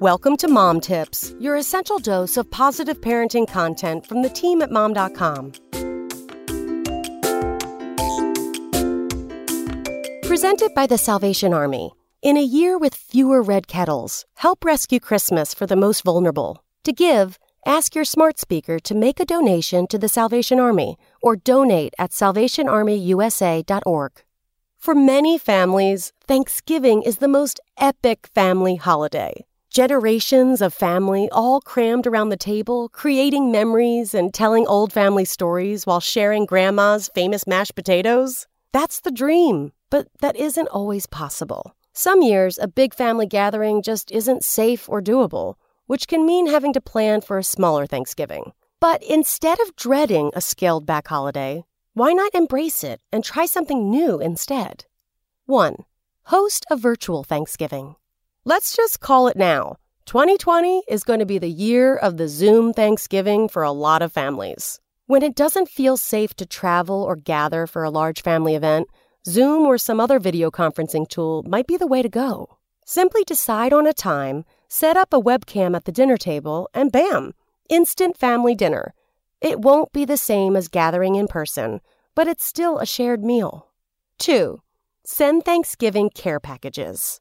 Welcome to Mom Tips, your essential dose of positive parenting content from the team at mom.com. Presented by the Salvation Army. In a year with fewer red kettles, help rescue Christmas for the most vulnerable. To give, ask your smart speaker to make a donation to the Salvation Army or donate at salvationarmyusa.org. For many families, Thanksgiving is the most epic family holiday. Generations of family all crammed around the table, creating memories and telling old family stories while sharing grandma's famous mashed potatoes. That's the dream, but that isn't always possible. Some years, a big family gathering just isn't safe or doable, which can mean having to plan for a smaller Thanksgiving. But instead of dreading a scaled back holiday, why not embrace it and try something new instead? 1. Host a virtual Thanksgiving. Let's just call it now. 2020 is going to be the year of the Zoom Thanksgiving for a lot of families. When it doesn't feel safe to travel or gather for a large family event, Zoom or some other video conferencing tool might be the way to go. Simply decide on a time, set up a webcam at the dinner table, and bam, instant family dinner. It won't be the same as gathering in person, but it's still a shared meal. 2. Send Thanksgiving care packages.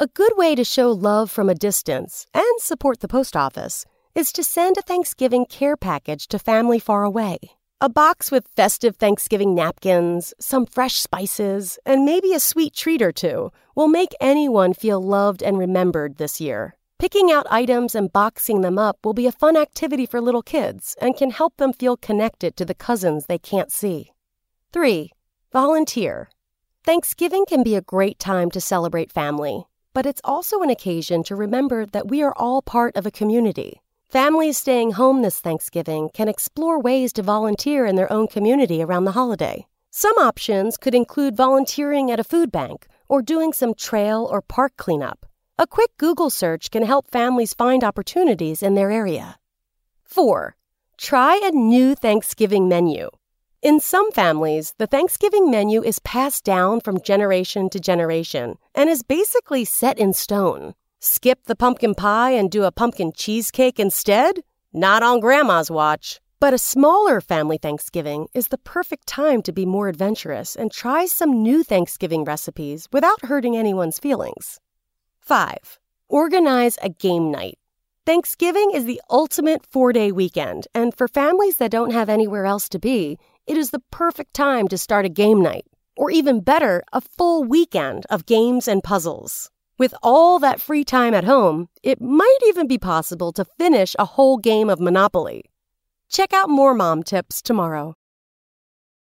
A good way to show love from a distance and support the post office is to send a Thanksgiving care package to family far away. A box with festive Thanksgiving napkins, some fresh spices, and maybe a sweet treat or two will make anyone feel loved and remembered this year. Picking out items and boxing them up will be a fun activity for little kids and can help them feel connected to the cousins they can't see. 3. Volunteer. Thanksgiving can be a great time to celebrate family, but it's also an occasion to remember that we are all part of a community. Families staying home this Thanksgiving can explore ways to volunteer in their own community around the holiday. Some options could include volunteering at a food bank or doing some trail or park cleanup. A quick Google search can help families find opportunities in their area. 4. Try a new Thanksgiving menu. In some families, the Thanksgiving menu is passed down from generation to generation and is basically set in stone. Skip the pumpkin pie and do a pumpkin cheesecake instead? Not on Grandma's watch. But a smaller family Thanksgiving is the perfect time to be more adventurous and try some new Thanksgiving recipes without hurting anyone's feelings. 5. Organize a game night. Thanksgiving is the ultimate four day weekend, and for families that don't have anywhere else to be, it is the perfect time to start a game night. Or even better, a full weekend of games and puzzles. With all that free time at home, it might even be possible to finish a whole game of Monopoly. Check out more mom tips tomorrow.